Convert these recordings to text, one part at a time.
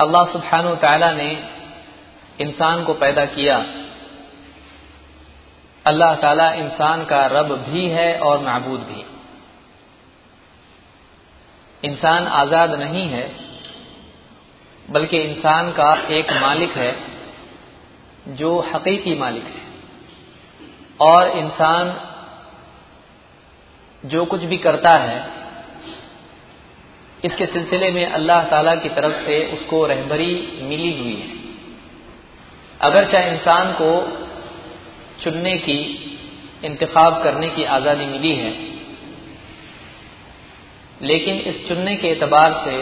अल्लाह सुबहान तआला ने इंसान को पैदा किया अल्लाह ताला इंसान का रब भी है और मबूद भी इंसान आज़ाद नहीं है, बल्कि इंसान का एक मालिक है, जो हकीकी मालिक है। और इंसान जो कुछ भी करता है, इसके सिलसिले में अल्लाह ताला की तरफ़ से उसको रहबरी मिली हुई है। अगर चाहे इंसान को चुनने की, इंतखब करने की आज़ादी मिली है लेकिन इस चुनने के एतबार से,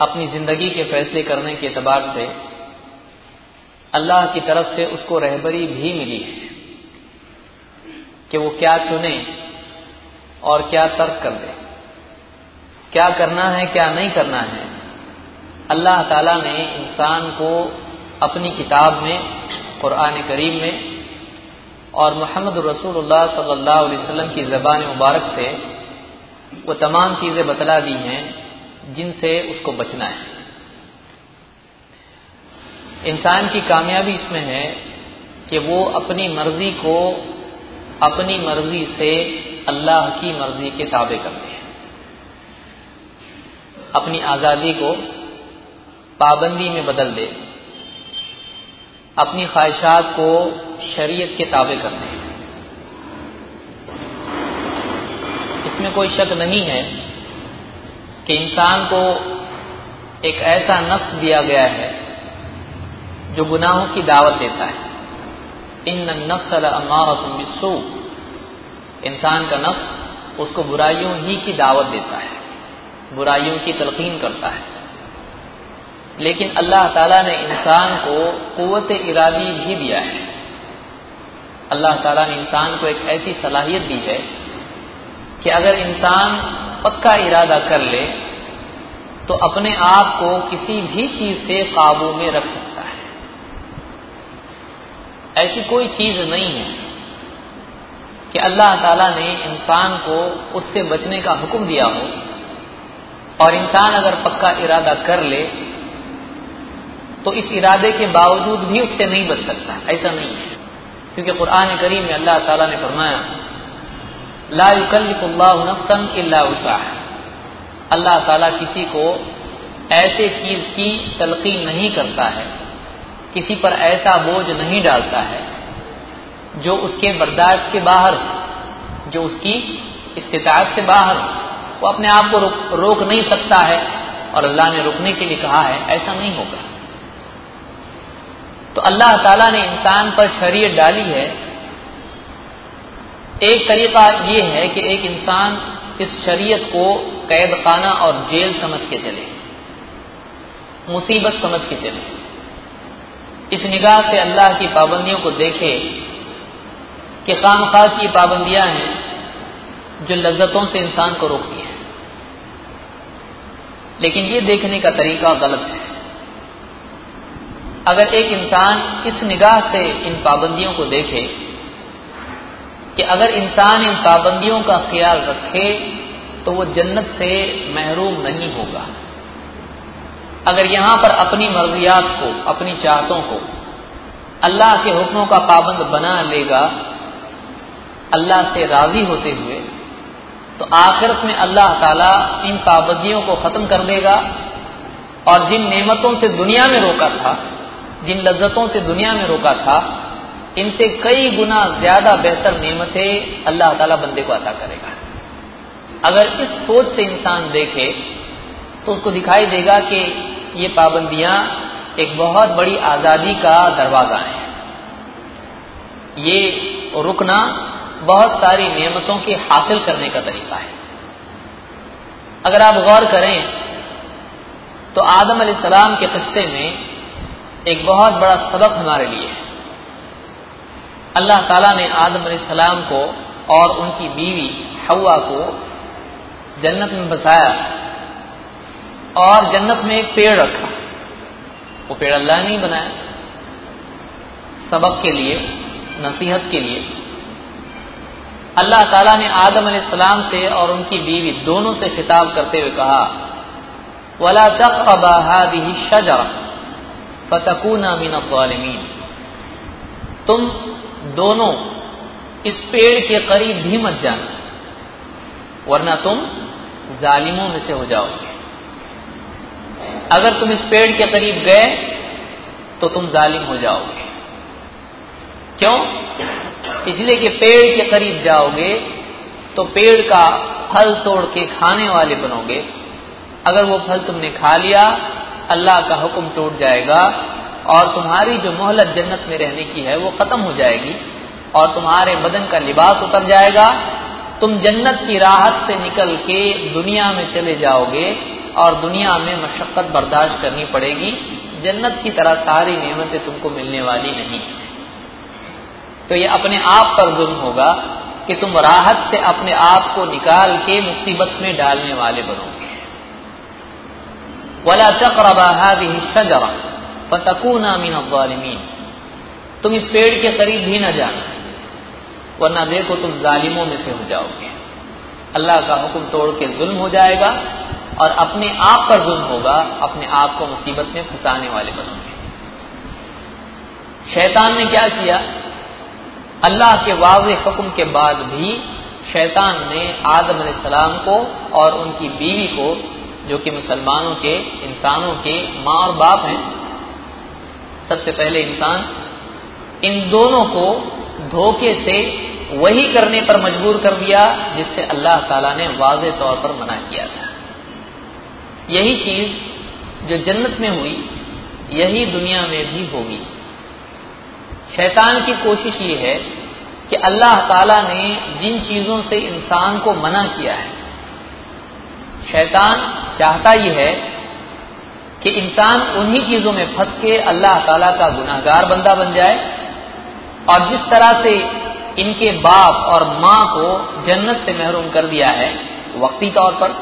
अपनी ज़िंदगी के फैसले करने के एतबार से, अल्लाह की तरफ़ से उसको रहबरी भी मिली है कि वो क्या चुने और क्या तर्क कर दे। क्या करना है, क्या नहीं करना है, अल्लाह ताला ने इंसान को अपनी किताब में कुरान करीम में और मोहम्मद रसूलुल्लाह सल्लल्लाहु अलैहि वसल्लम की ज़बान मुबारक से वो तमाम चीज़ें बतला दी हैं जिनसे उसको बचना है। इंसान की कामयाबी इसमें है कि वो अपनी मर्ज़ी को अपनी मर्ज़ी से अल्लाह की मर्ज़ी के ताबे करते हैं। अपनी आज़ादी को पाबंदी में बदल दे, अपनी ख्वाहिशात को शरीयत के ताबे करते हैं। इसमें कोई शक नहीं है कि इंसान को एक ऐसा नफ्स दिया गया है जो गुनाहों की दावत देता है। इन नफ्सल अमारसू इंसान का नफ्स उसको बुराइयों ही की दावत देता है, बुराइयों की तलकीन करता है। लेकिन अल्लाह ताला ने इंसान को कुत इरादी भी दिया है। अल्लाह ताला ने इंसान को एक ऐसी सलाहियत दी है कि अगर इंसान पक्का इरादा कर ले तो अपने आप को किसी भी चीज़ से काबू में रख सकता है। ऐसी कोई चीज़ नहीं है कि अल्लाह ताला ने इंसान को उससे बचने का हुक्म दिया हो और इंसान अगर पक्का इरादा कर ले तो इस इरादे के बावजूद भी उससे नहीं बच सकता। ऐसा नहीं है। क्योंकि कुरान करीम में अल्लाह ताला ने फरमाया ला नफ्सन इल्ला अल्लाह ताला किसी को ऐसे चीज़ की तलकीन नहीं करता है किसी पर ऐसा बोझ नहीं डालता है जो उसके बर्दाश्त के बाहर हो जो उसकी इस्तात से बाहर हो। वो अपने आप को रोक, रोक नहीं सकता है और अल्लाह ने रोकने के लिए कहा है ऐसा नहीं होगा। तो अल्लाह ताला ने इंसान पर शरीयत डाली है एक तरीका ये है कि एक इंसान इस शरीयत को कैद खाना और जेल समझ के चले, मुसीबत समझ के चले। इस निगाह से अल्लाह की पाबंदियों को देखे कि खाम खा की पाबंदियाँ हैं जो लज्जतों से इंसान को रोकती है। लेकिन ये देखने का तरीका गलत है। अगर एक इंसान इस निगाह से इन पाबंदियों को देखे कि अगर इंसान इन पाबंदियों का ख्याल रखे तो वो जन्नत से महरूम नहीं होगा। अगर यहाँ पर अपनी मर्जियात को, अपनी चाहतों को अल्लाह के हुक्मों का पाबंद बना लेगा, अल्लाह से राज़ी होते हुए तो आखिरत में अल्लाह ताला इन पाबंदियों को खत्म कर देगा। और जिन नेमतों से दुनिया में रोका था, जिन लज्जतों से दुनिया में रोका था इनसे कई गुना ज़्यादा बेहतर नेमतें अल्लाह ताला बंदे को अता करेगा। अगर इस सोच से इंसान देखे तो उसको दिखाई देगा कि ये पाबंदियाँ एक बहुत बड़ी आज़ादी का दरवाज़ा है। ये रुकना बहुत सारी नियमतों के हासिल करने का तरीका है। अगर आप गौर करें तो आदम सलाम के किस्से में एक बहुत बड़ा सबक हमारे लिए है। अल्लाह ताला ने आदम सलाम को और उनकी बीवी हवा को जन्नत में बसाया और जन्नत में एक पेड़ रखा। वो पेड़ अल्लाह ने बनाया। सबक के लिए, नसीहत के लिए। अल्लाह ताला ने आदम सलाम से और उनकी बीवी दोनों से खिताब करते हुए कहा, वला तकबादी शजरा, फतकूना मिन तुम दोनों इस पेड़ के करीब भी मत जाना, वरना तुम जालिमों में से हो जाओगे। अगर तुम इस पेड़ के करीब गए तो तुम जालिम हो जाओगे। क्यों? इसलिए कि पेड़ के करीब जाओगे तो पेड़ का फल तोड़ के खाने वाले बनोगे। अगर वो फल तुमने खा लिया, अल्लाह का हुक्म टूट जाएगा और तुम्हारी जो मोहलत जन्नत में रहने की है, वो खत्म हो जाएगी और तुम्हारे बदन का लिबास उतर जाएगा। तुम जन्नत की राहत से निकल के दुनिया में चले जाओगे और दुनिया में मशक्कत बर्दाश्त करनी पड़ेगी। जन्नत की तरह सारी नियमतें तुमको मिलने वाली नहीं तो ये अपने आप पर जुल्म होगा कि तुम राहत से अपने आप को निकाल के मुसीबत में डालने वाले बनोगे। वला चक्रबा शजरा। फतकूना मिन तुम इस पेड़ के करीब भी न जाना, वरना देखो तुम जालिमों में से हो जाओगे। अल्लाह का हुक्म तोड़ के जुल्म हो जाएगा और अपने आप पर जुल्म होगा, अपने आप को मुसीबत में फंसाने वाले बनोगे। शैतान ने क्या किया? अल्लाह के वाज हुक्म के बाद भी शैतान ने आदम सलाम को और उनकी बीवी को, जो कि मुसलमानों के, इंसानों के माँ और बाप हैं सबसे पहले इंसान इन दोनों को धोखे से वही करने पर मजबूर कर दिया, जिससे अल्लाह ताला ने वाज तौर पर मना किया था। यही चीज़ जो जन्नत में हुई, यही दुनिया में भी होगी। शैतान की कोशिश ये है कि अल्लाह ताला ने जिन चीज़ों से इंसान को मना किया है, शैतान चाहता यह है कि इंसान उन्हीं चीज़ों में फंस के अल्लाह ताला का गुनाहगार बंदा बन जाए और जिस तरह से इनके बाप और माँ को जन्नत से महरूम कर दिया है, वक्ती तौर पर,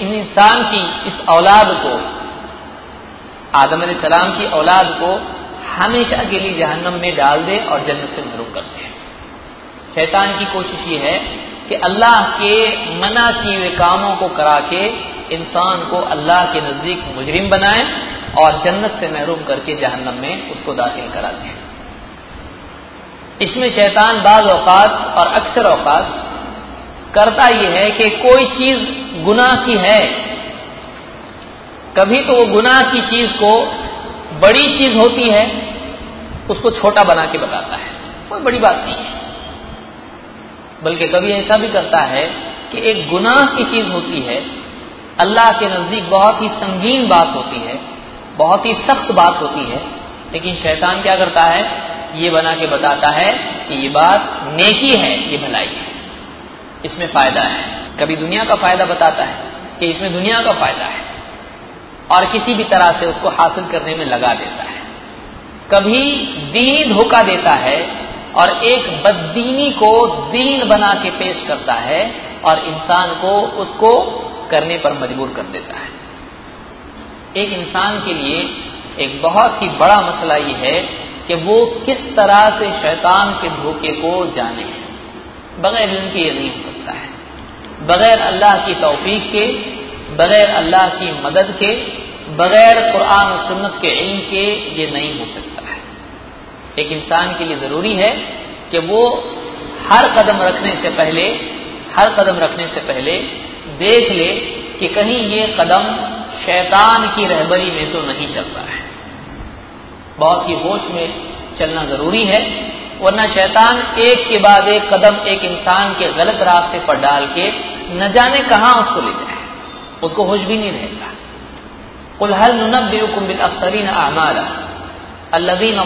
इन इंसान की इस औलाद को, आदम सलाम की औलाद को हमेशा के लिए जहन्नम में डाल दे और जन्नत से महरूम कर दे। शैतान की कोशिश ये है कि अल्लाह के मना किए हुए कामों को करा के इंसान को अल्लाह के नज़दीक मुजरिम बनाए और जन्नत से महरूम करके जहन्नम में उसको दाखिल करा दें इसमें शैतान बाज औकात और अक्सर औकात करता यह है कि कोई चीज़ गुनाह की है, कभी तो वो गुनाह की चीज़ को बड़ी चीज़ होती है, उसको छोटा बना के बताता है। कोई बड़ी बात नहीं है। बल्कि कभी ऐसा भी करता है कि एक गुनाह की चीज़ होती है अल्लाह के नज़दीक बहुत ही संगीन बात होती है, बहुत ही सख्त बात होती है, लेकिन शैतान क्या करता है? ये बना के बताता है कि ये बात नेकी है, ये भलाई है। इसमें फ़ायदा है। कभी दुनिया का फ़ायदा बताता है कि इसमें दुनिया का फ़ायदा है। और किसी भी तरह से उसको हासिल करने में लगा देता है। कभी दीनी धोखा देता है और एक बददीनी को दीन बना के पेश करता है और इंसान को उसको करने पर मजबूर कर देता है। एक इंसान के लिए एक बहुत ही बड़ा मसला ये है कि वो किस तरह से शैतान के धोखे को जाने। बगैर इनके ये नहीं हो सकता है। बगैर अल्लाह की तौफीक के, बगैर अल्लाह की मदद के, बगैर कुरान और सुन्नत के इल्म के ये नहीं हो सकता है। एक इंसान के लिए ज़रूरी है कि वो हर कदम रखने से पहले, हर कदम रखने से पहले देख ले कि कहीं ये कदम शैतान की रहबरी में तो नहीं चल रहा है। बहुत ही होश में चलना ज़रूरी है, वरना शैतान एक के बाद एक कदम एक इंसान के गलत रास्ते पर डाल के न जाने कहाँ उसको ले जाए। उसको होश भी नहीं रहेगा। उलहल नब्बेकुम बिल अक्सरीन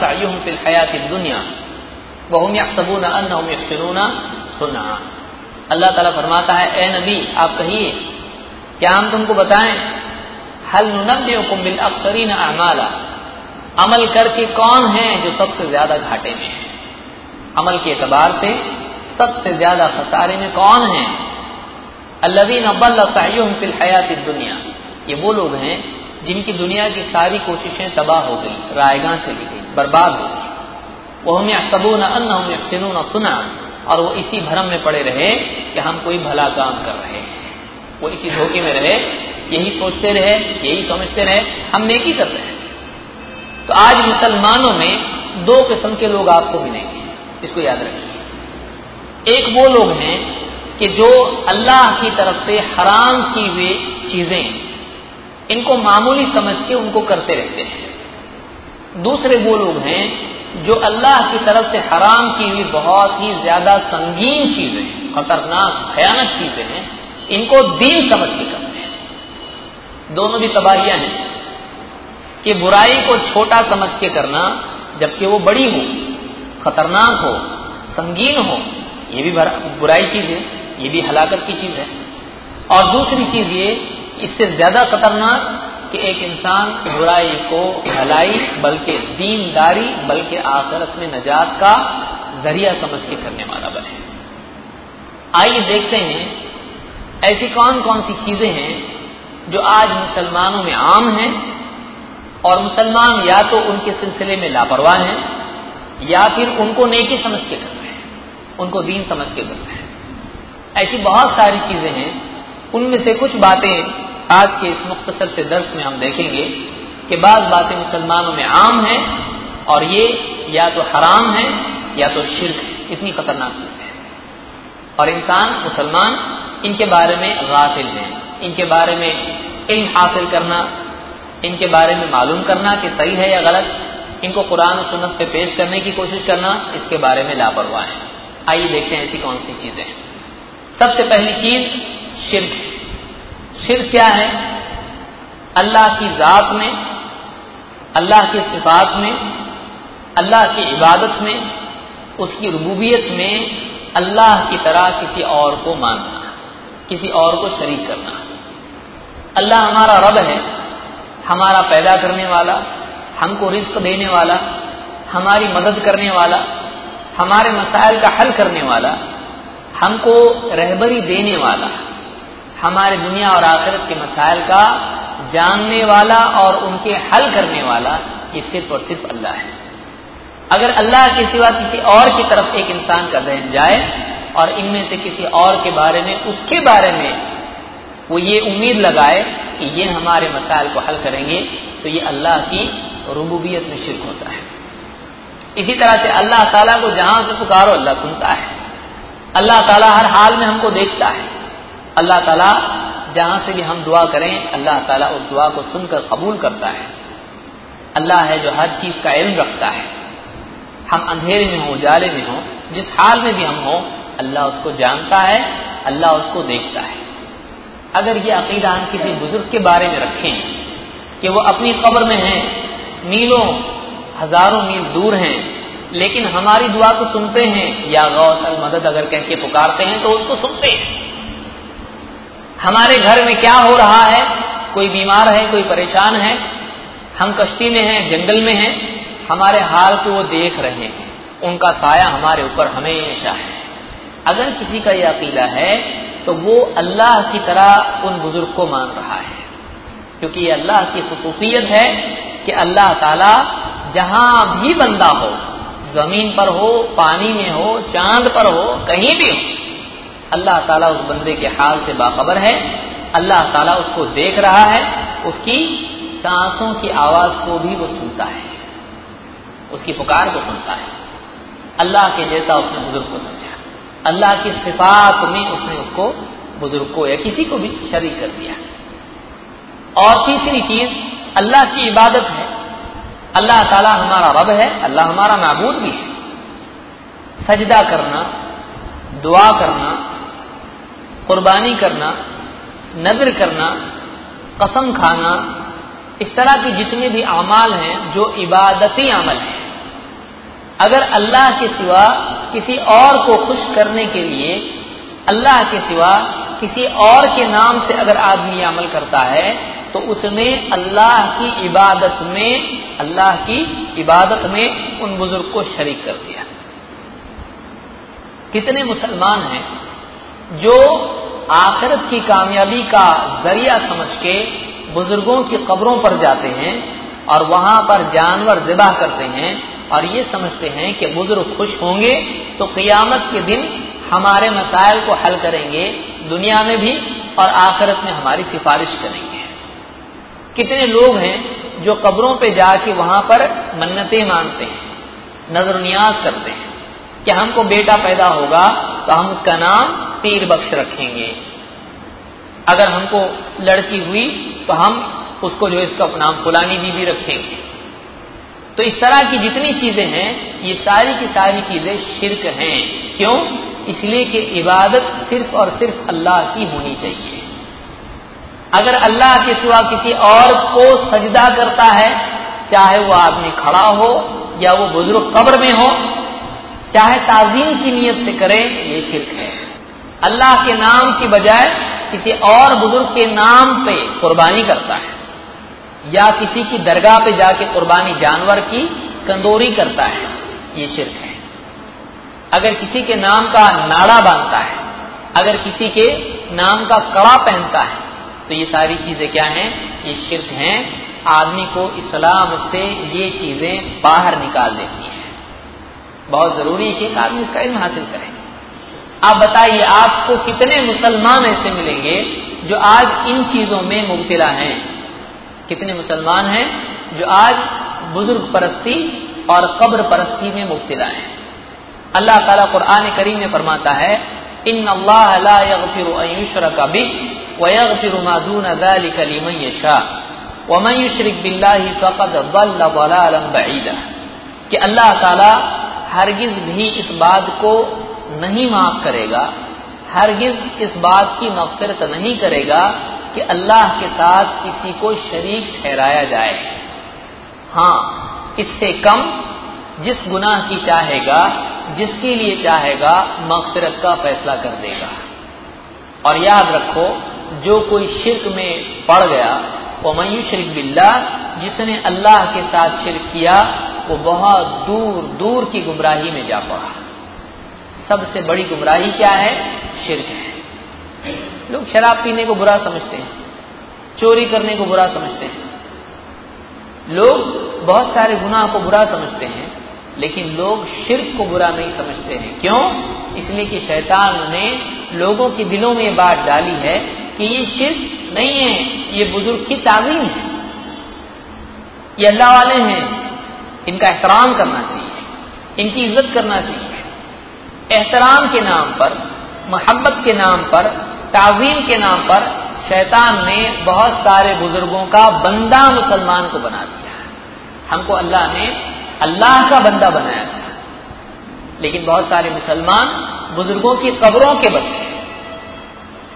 सअयुहुम फिल हयात दुनिया। वहुम यहसबून अन्नहुम यहसनून सुना अल्लाह ताला फरमाता है, ए नबी, आप कहिए, क्या हम तुमको बताएँ, हल नब्बेकुम बिल अक्सरीन अमाला, अमल करके कौन है जो सबसे ज़्यादा घाटे में है? अमल के एतबार से सबसे ज़्यादा खसारे में कौन है? अल्लवीन अब्बल फिल हयात दुनिया। ये वो लोग हैं जिनकी दुनिया की सारी कोशिशें तबाह हो गई, रायगा चली गई, बर्बाद हो गई। वो हमें सबून अन्न सुना और वो इसी भरम में पड़े रहे कि हम कोई भला काम कर रहे हैं। वो इसी धोखे में रहे, यही सोचते रहे, यही समझते रहे, हम नेकी कर रहे हैं। तो आज मुसलमानों में दो किस्म के लोग आपको मिलेंगे, इसको याद रखिए। एक वो लोग हैं कि जो अल्लाह की तरफ़ से हराम की हुई चीज़ें, इनको मामूली समझ के उनको करते रहते हैं। दूसरे वो लोग हैं जो अल्लाह की तरफ़ से हराम की हुई बहुत ही ज़्यादा संगीन चीज़ें खतरनाक, भयानक चीज़ें हैं, इनको दीन समझ के करते हैं। दोनों भी तबाहियाँ हैं कि बुराई को छोटा समझ के करना, जबकि वो बड़ी हो, खतरनाक हो, संगीन हो, ये भी बुराई चीज़ है, ये भी हलाकत की चीज़ है। और दूसरी चीज़ ये, इससे ज़्यादा खतरनाक कि एक इंसान बुराई को भलाई, बल्कि दीनदारी, बल्कि आखिरत में नजात का ज़रिया समझ के करने वाला बने। आइए देखते हैं, ऐसी कौन कौन सी चीज़ें हैं जो आज मुसलमानों में आम हैं, और मुसलमान या तो उनके सिलसिले में लापरवाह हैं, या फिर उनको नेकी समझ के कर रहे हैं, उनको दीन समझ के कर रहे हैं। ऐसी बहुत सारी चीज़ें हैं, उनमें से कुछ बातें आज के इस मुख्तसर से दर्श में हम देखेंगे कि बाज बातें मुसलमानों में आम हैं और ये या तो हराम है या तो शिरक इतनी खतरनाक चीज़ है। और इंसान, मुसलमान, इनके बारे में गाफिल हैं। इनके बारे में इल्म हासिल करना, इनके बारे में मालूम करना कि सही है या गलत, इनको कुरान और सुन्नत पे पेश करने की कोशिश करना, इसके बारे में लापरवाह है। आइए देखते हैं ऐसी कौन सी चीज़ें सबसे पहली चीज़, शिरक शिर क्या है? अल्लाह की ज़ात में, अल्लाह की सिफात में, अल्लाह की इबादत में, उसकी रबूबियत में अल्लाह की तरह किसी और को मानना, किसी और को शरीक करना। अल्लाह हमारा रब है, हमारा पैदा करने वाला, हमको रिस्क देने वाला, हमारी मदद करने वाला, हमारे मसाइल का हल करने वाला, हमको रहबरी देने वाला। हमारे दुनिया और आखिरत के मसाइल का जानने वाला और उनके हल करने वाला ये सिर्फ़ और सिर्फ़ अल्लाह है। अगर अल्लाह के सिवा किसी और की तरफ़ एक इंसान का जहन जाए और इनमें से किसी और के बारे में, उसके बारे में वो ये उम्मीद लगाए कि ये हमारे मसाइल को हल करेंगे तो ये अल्लाह की रूबूबियत में शिरक होता है। इसी तरह से अल्लाह ताला को जहाँ से पुकारो, अल्लाह सुनता है। अल्लाह ताला हर हाल में हमको देखता है। अल्लाह ताला जहाँ से भी हम दुआ करें, अल्लाह ताला उस दुआ को सुनकर कबूल करता है। अल्लाह है जो हर चीज़ का इल्म रखता है। हम अंधेरे में हो, उजाले में हो, जिस हाल में भी हम हो, अल्लाह उसको जानता है, अल्लाह उसको देखता है। अगर ये अकीदा हम किसी बुज़ुर्ग के बारे में रखें कि वो अपनी कब्र में है मीलों हज़ारों मील दूर हैं, लेकिन हमारी दुआ को सुनते हैं, या गौसल मदद अगर कह के पुकारते हैं तो उसको सुनते हैं। हमारे घर में क्या हो रहा है? कोई बीमार है, कोई परेशान है? हम कश्ती में हैं, जंगल में हैं, हमारे हाल को वो देख रहे हैं। उनका साया हमारे ऊपर हमेशा है। अगर किसी का यह अकीदा है तो वो अल्लाह की तरह उन बुज़ुर्ग को मान रहा है। क्योंकि ये अल्लाह की खसूसियत है कि अल्लाह ताला जहाँ भी बंदा हो, ज़मीन पर हो, पानी में हो, चाँद पर हो, कहीं भी हो अल्लाह ताला उस बंदे के हाल से बाखबर है। अल्लाह ताला उसको देख रहा है। उसकी सांसों की आवाज़ को भी वो सुनता है। उसकी पुकार को सुनता है। अल्लाह के जैसा उसने बुज़ुर्ग को समझा। अल्लाह की सिफात में उसने उसको बुज़ुर्ग को या किसी को भी शरीक कर दिया। और तीसरी चीज़, अल्लाह की इबादत है। अल्लाह ताला हमारा रब है। अल्लाह हमारा महबूद भी है। सजदा करना, दुआ करना कुर्बानी करना, नज़र करना, कसम खाना, इस तरह के जितने भी अमाल हैं जो इबादती अमल हैं। अगर अल्लाह के सिवा किसी और को खुश करने के लिए, अल्लाह के सिवा किसी और के नाम से अगर आदमी अमल करता है तो उसने अल्लाह की इबादत में, अल्लाह की इबादत में उन बुज़ुर्ग को शरीक कर दिया। कितने मुसलमान हैं जो आखिरत की कामयाबी का ज़रिया समझ के बुज़ुर्गों की कब्रों पर जाते हैं और वहाँ पर जानवर जिबा करते हैं और ये समझते हैं कि बुज़ुर्ग खुश होंगे तो क़ियामत के दिन हमारे मसाइल को हल करेंगे, दुनिया में भी और आखिरत में हमारी सिफारिश करेंगे। कितने लोग हैं जो कब्रों पे जाके वहाँ पर मन्नतें मांगते हैं नज़र नियाज करते हैं कि हमको बेटा पैदा होगा तो हम उसका नाम पीर बख्श रखेंगे। अगर हमको लड़की हुई तो हम उसको जो इसका नाम फुलानी बीबी रखेंगे। तो इस तरह की जितनी चीज़ें हैं, ये सारी की सारी चीज़ें शिरक हैं। क्यों? इसलिए कि इबादत सिर्फ़ और सिर्फ़ अल्लाह की होनी चाहिए। अगर अल्लाह के सिवा किसी और को सजदा करता है, चाहे वो आदमी खड़ा हो, या वो बुज़ुर्ग कब्र में हो, चाहे ताजीम की नीयत से करें, ये शिरक है। अल्लाह के नाम की बजाय किसी और बुज़ुर्ग के नाम पे कुर्बानी करता है। या किसी की दरगाह पे जाके कुर्बानी जानवर की कंदोरी करता है। ये शिरक है। अगर किसी के नाम का नाड़ा बांधता है, अगर किसी के नाम का कड़ा पहनता है तो ये सारी चीज़ें क्या हैं? ये शिरक हैं। आदमी को इस्लाम से ये चीज़ें बाहर निकाल देती हैं। बहुत ज़रूरी है कि आदमी इसका इल्म हासिल करे। आप बताइए, आपको कितने मुसलमान ऐसे मिलेंगे जो आज इन चीज़ों में मुबतला हैं? कितने मुसलमान हैं जो आज बुज़ुर्ग परस्ती और कब्र परस्ती में मुबतला है? अल्लाह ताला कुरान करीम में फरमाता है इन अल्लाह का बिक अल्लाह ताला भी इस बात को नहीं माफ़ करेगा, हरगिज इस बात की मफफरत नहीं करेगा कि अल्लाह के साथ किसी को शरीक ठहराया जाए। हाँ इससे कम जिस गुनाह की चाहेगा, जिसके लिए चाहेगा, मगफरत का फैसला कर देगा। और याद रखो, जो कोई शिरक में पड़ गया, वो मयू शरीक बिल्ला जिसने अल्लाह के साथ शिरक किया, वो बहुत दूर दूर की गुमराही में जा पड़ा। सबसे बड़ी गुमराही क्या है? शिरक है। लोग शराब पीने को बुरा समझते हैं। चोरी करने को बुरा समझते हैं। लोग बहुत सारे गुनाह को बुरा समझते हैं, लेकिन लोग शिरक को बुरा नहीं समझते हैं। क्यों? इसलिए कि शैतान ने लोगों के दिलों में बात डाली है कि ये शिरक नहीं है, ये बुज़ुर्ग की ताजीम है। ये अल्लाह वाले हैं। इनका एहतराम करना चाहिए। इनकी इज़्ज़त करना चाहिए। एहतराम के नाम पर, मोहब्बत के नाम पर ताजीम के नाम पर शैतान ने बहुत सारे बुज़ुर्गों का बंदा मुसलमान को बना दिया हमको अल्लाह ने अल्लाह का बंदा बनाया था। लेकिन बहुत सारे मुसलमान बुज़ुर्गों की कब्रों के बदले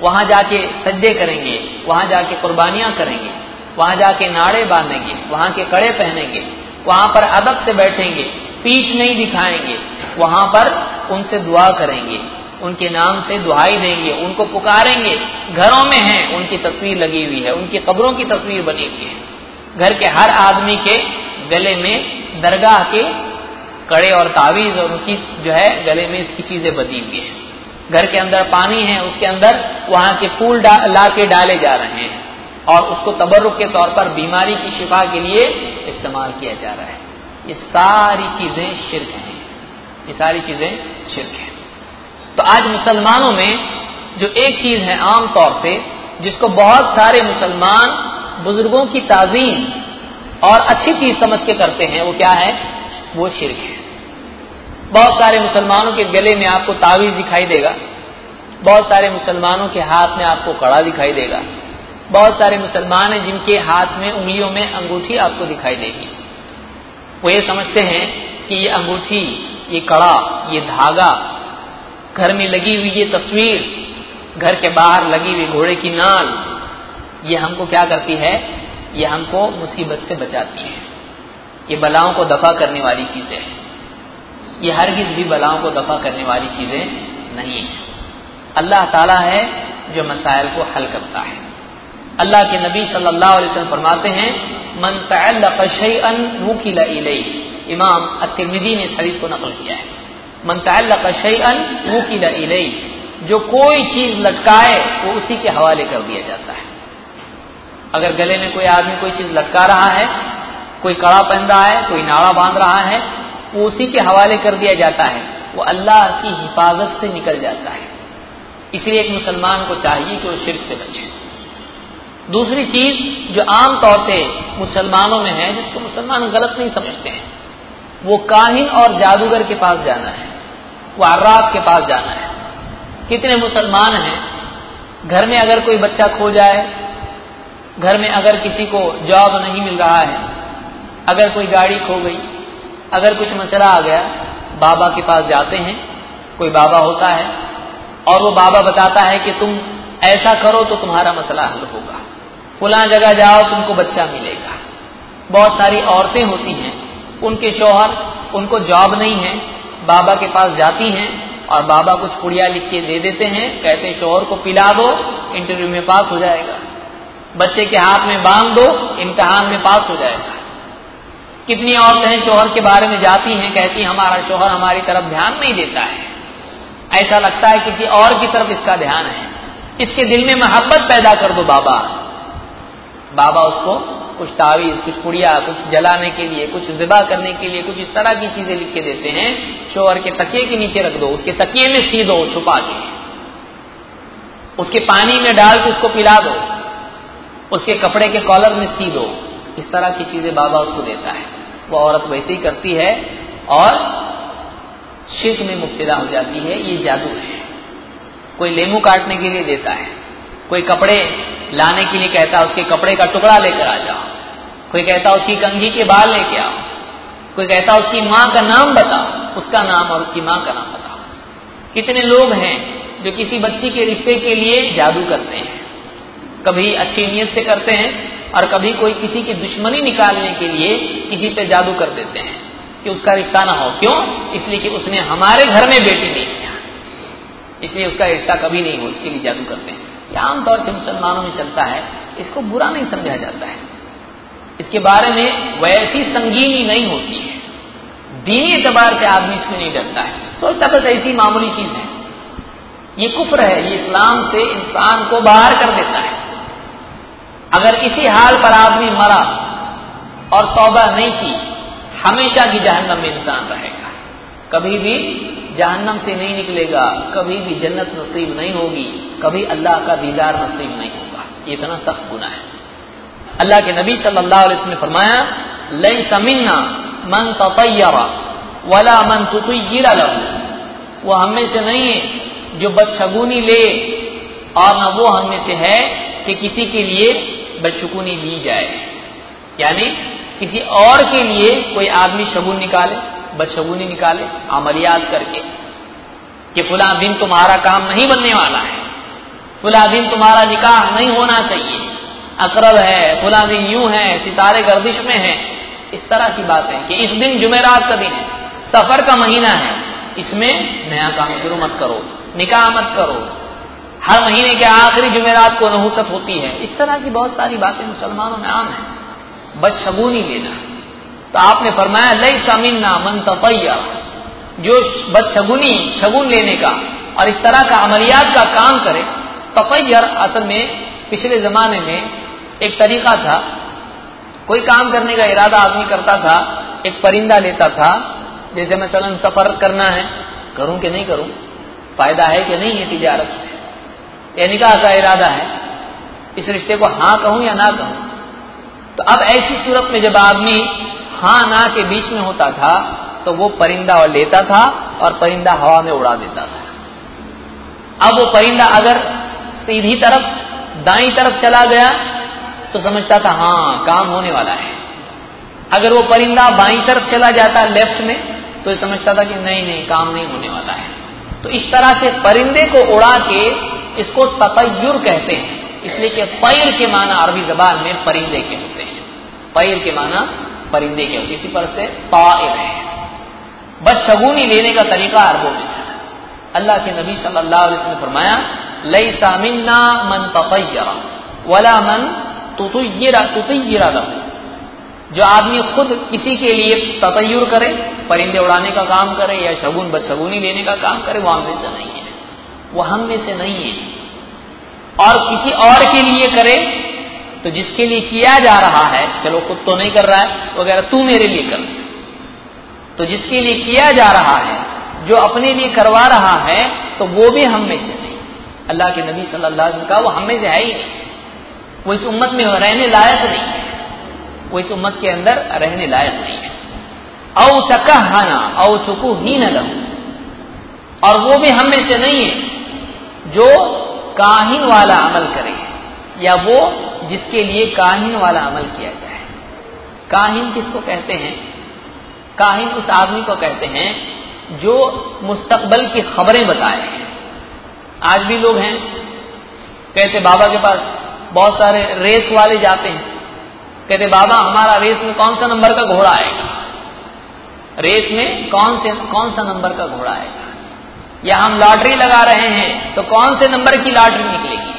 वहाँ जाके सज्जे करेंगे, वहाँ जाके कुर्बानियाँ करेंगे, वहाँ जाके नाड़े बांधेंगे, वहाँ के कड़े पहनेंगे, वहाँ पर अदब से बैठेंगे पीछ नहीं दिखाएँगे, वहाँ पर उनसे दुआ करेंगे, उनके नाम से दुहाई देंगे, उनको पुकारेंगे। घरों में है, उनकी तस्वीर लगी हुई है, उनकी कब्रों की तस्वीर बनी हुई है। घर के हर आदमी के गले में दरगाह के कड़े और तावीज और उनकी जो है, गले में इसकी चीज़ें बनी हुई है। घर के अंदर पानी है, उसके अंदर वहाँ के फूल ला के डाले जा रहे हैं और उसको तबर्रुक के तौर पर बीमारी की शिफा के लिए इस्तेमाल किया जा रहा है। ये सारी चीज़ें शिरक हैं। ये सारी चीज़ें शिरक हैं। तो आज मुसलमानों में जो एक चीज़ है आम तौर से, जिसको बहुत सारे मुसलमान बुज़ुर्गों की ताजीम और अच्छी चीज़ समझ के करते हैं, वो क्या है? वो शिरक है। बहुत सारे मुसलमानों के गले में आपको तावीज दिखाई देगा। बहुत सारे मुसलमानों के हाथ में आपको कड़ा दिखाई देगा। बहुत सारे मुसलमान हैं जिनके हाथ में उंगलियों में अंगूठी आपको दिखाई देगी। वो ये समझते हैं कि ये अंगूठी ये कड़ा, ये धागा, घर में लगी हुई ये तस्वीर, घर के बाहर लगी हुई घोड़े की नाल, ये हमको क्या करती है? ये हमको मुसीबत से बचाती है। ये बलाओं को दफ़ा करने वाली चीज़ें हैं। ये हरगिज भी बलाओं को दफ़ा करने वाली चीज़ें नहीं है। अल्लाह ताला है जो मसाइल को हल करता है। अल्लाह के नबी सल्लल्लाहु अलैहि वसल्लम फरमाते हैं, मन तअल्लक़ मुकिला इमाम अतिरमिदी ने हदीस को नकल किया है। मन तअल्लक़ मुकिला इलई जो कोई चीज़ लटकाए, वो उसी के हवाले कर दिया जाता है। अगर गले में कोई आदमी कोई चीज़ लटका रहा है, कोई कड़ा पहन रहा है, कोई नाड़ा बाँध रहा है, वो उसी के हवाले कर दिया जाता है। वो अल्लाह की हिफाजत से निकल जाता है। इसलिए एक मुसलमान को चाहिए कि वो शिरक से बचे। दूसरी चीज़ जो आम तौर से मुसलमानों में है, जिसको मुसलमान गलत नहीं समझते हैं वो काहिन और जादूगर के पास जाना है। वो अर्राफ के पास जाना है। कितने मुसलमान हैं? घर में अगर कोई बच्चा खो जाए, घर में अगर किसी को जॉब नहीं मिल रहा है, अगर कोई गाड़ी खो गई, अगर कुछ मसला आ गया, बाबा के पास जाते हैं, कोई बाबा होता है, और वो बाबा बताता है कि तुम ऐसा करो तो तुम्हारा मसला हल होगा। फुला जगह जाओ, तुमको बच्चा मिलेगा। बहुत सारी औरतें होती हैं उनके शौहर, उनको जॉब नहीं है, बाबा के पास जाती हैं और बाबा कुछ पुड़िया लिख के दे देते हैं, कहते शोहर को पिला दो इंटरव्यू में पास हो जाएगा। बच्चे के हाथ में बाँध दो, इम्तहान में पास हो जाएगा। कितनी औरतें शोहर के बारे में जाती हैं, कहती हमारा शोहर हमारी तरफ़ ध्यान नहीं देता है। ऐसा लगता है किसी और की तरफ़ इसका ध्यान है। इसके दिल में मोहब्बत पैदा कर दो बाबा। बाबा उसको कुछ तावीज, कुछ पुड़िया, कुछ जलाने के लिए, कुछ जिबा करने के लिए, कुछ इस तरह की चीज़ें लिख के देते हैं शोहर के तकिए के नीचे रख दो, उसके तकिए में सी दो, छुपा के। उसके पानी में डाल के उसको पिला दो। उसके कपड़े के कॉलर में सी दो। इस तरह की चीज़ें बाबा उसको देता है। वो औरत वैसे ही करती है और शिल्क में मुफ्तदा हो जाती है, ये जादू है। कोई लेमू काटने के लिए देता है, कोई कपड़े लाने के लिए कहता, उसके कपड़े का टुकड़ा लेकर आ जाओ। कोई कहता, उसकी कंघी के बाल लेके आओ। कोई कहता, उसकी माँ का नाम बताओ। उसका नाम और उसकी माँ का नाम बताओ। कितने लोग हैं जो किसी बच्ची के रिश्ते के लिए जादू करते हैं। कभी अच्छी नीयत से करते हैं और कभी कोई किसी की दुश्मनी निकालने के लिए किसी पे जादू कर देते हैं कि उसका रिश्ता ना हो। क्यों? इसलिए कि उसने हमारे घर में बेटी नहीं किया। इसलिए उसका रिश्ता कभी नहीं हो इसके लिए जादू करते हैं। ये आमतौर से मुसलमानों में चलता है, इसको बुरा नहीं समझा जाता है। इसके बारे में वैसी संगीनी नहीं होती है। दीनी एतबार से आदमी इसमें नहीं डरता है। सोचता बस ऐसी मामूली चीज़ है। ये कुफ्र है, ये इस्लाम से इंसान को बाहर कर देता है। अगर इसी हाल पर आदमी मरा और तौबा नहीं की, हमेशा की जहन्नम में इंसान रहेगा। कभी भी जहन्नम से नहीं निकलेगा, कभी भी जन्नत नसीब नहीं होगी, कभी अल्लाह का दीदार नसीब नहीं होगा। इतना सख्त गुना है। अल्लाह के नबी सल्लल्लाहु अलैहि वसल्लम ने फरमाया लई समिन्ना मन ततयरा वला मन तुतुयरा लहू। वो हमें से नहीं है जो बदशगुनी ले, और न वो हमें से है कि किसी के लिए बदशगुनी ली जाए। यानी किसी और के लिए कोई आदमी शगुन निकाले। बदशगुनी निकाले अमलियात करके कि फुला दिन तुम्हारा काम नहीं बनने वाला है। फुला दिन तुम्हारा निकाह नहीं होना चाहिए। अकरब है, फुला दिन यूँ है, सितारे गर्दिश में है। इस तरह की बात है कि इस दिन जुमेरात का दिन है, सफ़र का महीना है। इसमें नया काम शुरू मत करो, निकाह मत करो। हर महीने के आखिरी जुमेरात को नहुसत होती है। इस तरह की बहुत सारी बातें मुसलमानों में आम है। बदशगुनी लेना। तो आपने फरमाया लई समीना मन तपैया जो बदशगुनी, शगुन लेने का और इस तरह का अमलियात का काम करे। तपैयर असल में पिछले जमाने में एक तरीका था। कोई काम करने का इरादा आदमी करता था, एक परिंदा लेता था, जैसे मसलन सफ़र करना है, करूँ कि नहीं करूँ? फ़ायदा है कि नहीं है तिजारत में निकाह का इरादा है। इस रिश्ते को हाँ कहूँ या ना कहूँ? तो अब ऐसी सूरत में जब आदमी हाँ ना के बीच में होता था तो वो परिंदा और लेता था और परिंदा हवा में उड़ा देता था। अब वो परिंदा अगर सीधी तरफ़, दाई तरफ़ चला गया तो समझता था हाँ काम होने वाला है। अगर वो परिंदा बाई तरफ़ चला जाता लेफ़्ट में तो समझता था कि नहीं नहीं, काम नहीं होने वाला है। तो इस तरह से परिंदे को उड़ा के इसको ततयुर कहते हैं। इसलिए कि पैर के माना अरबी जबान में परिंदे के होते हैं। पैर के माना परिंदे के होते इसी पर से ताइर है। बस लेने का तरीका अरबों में था अल्लाह के नबी सल्लल्लाहु अलैहि वसल्लम ने फरमाया लई सामिन्ना मन ततयरा वला मन तुतयरा तुतयरा जो आदमी खुद किसी के लिए ततयुर करे, परिंदे उड़ाने का काम करे या शगुन, बदशगुनी लेने का काम करे, वो हम से नहीं है। वो हम से नहीं है। और किसी और के लिए करे तो जिसके लिए किया जा रहा है, चलो खुद तो नहीं कर रहा है, वगैरह तू मेरे लिए कर। तो जिसके लिए किया जा रहा है, जो अपने लिए करवा रहा है तो वो भी हम में से नहीं। अल्लाह के नबी सल्लल्लाहु अलैहि वसल्लम का वो हम में से है ही नहीं। वो इस उम्मत में रहने लायक नहीं है। वो इस उम्मत के अंदर रहने लायक नहीं है। औ तकहाना, औ तुकु ही न और वो भी हम में से नहीं है, जो काहिन वाला अमल करे। या वो जिसके लिए काहिन वाला अमल किया जाए काहिन किसको कहते हैं? काहिन उस आदमी को कहते हैं जो मुस्तकबल की खबरें बताए आज भी लोग हैं, कहते बाबा के पास बहुत सारे रेस वाले जाते हैं। कहते बाबा, हमारा रेस में कौन सा नंबर का घोड़ा आएगा? रेस में कौन से, कौन सा नंबर का घोड़ा आएगा? या हम लॉटरी लगा रहे हैं तो कौन से नंबर की लॉटरी निकलेगी?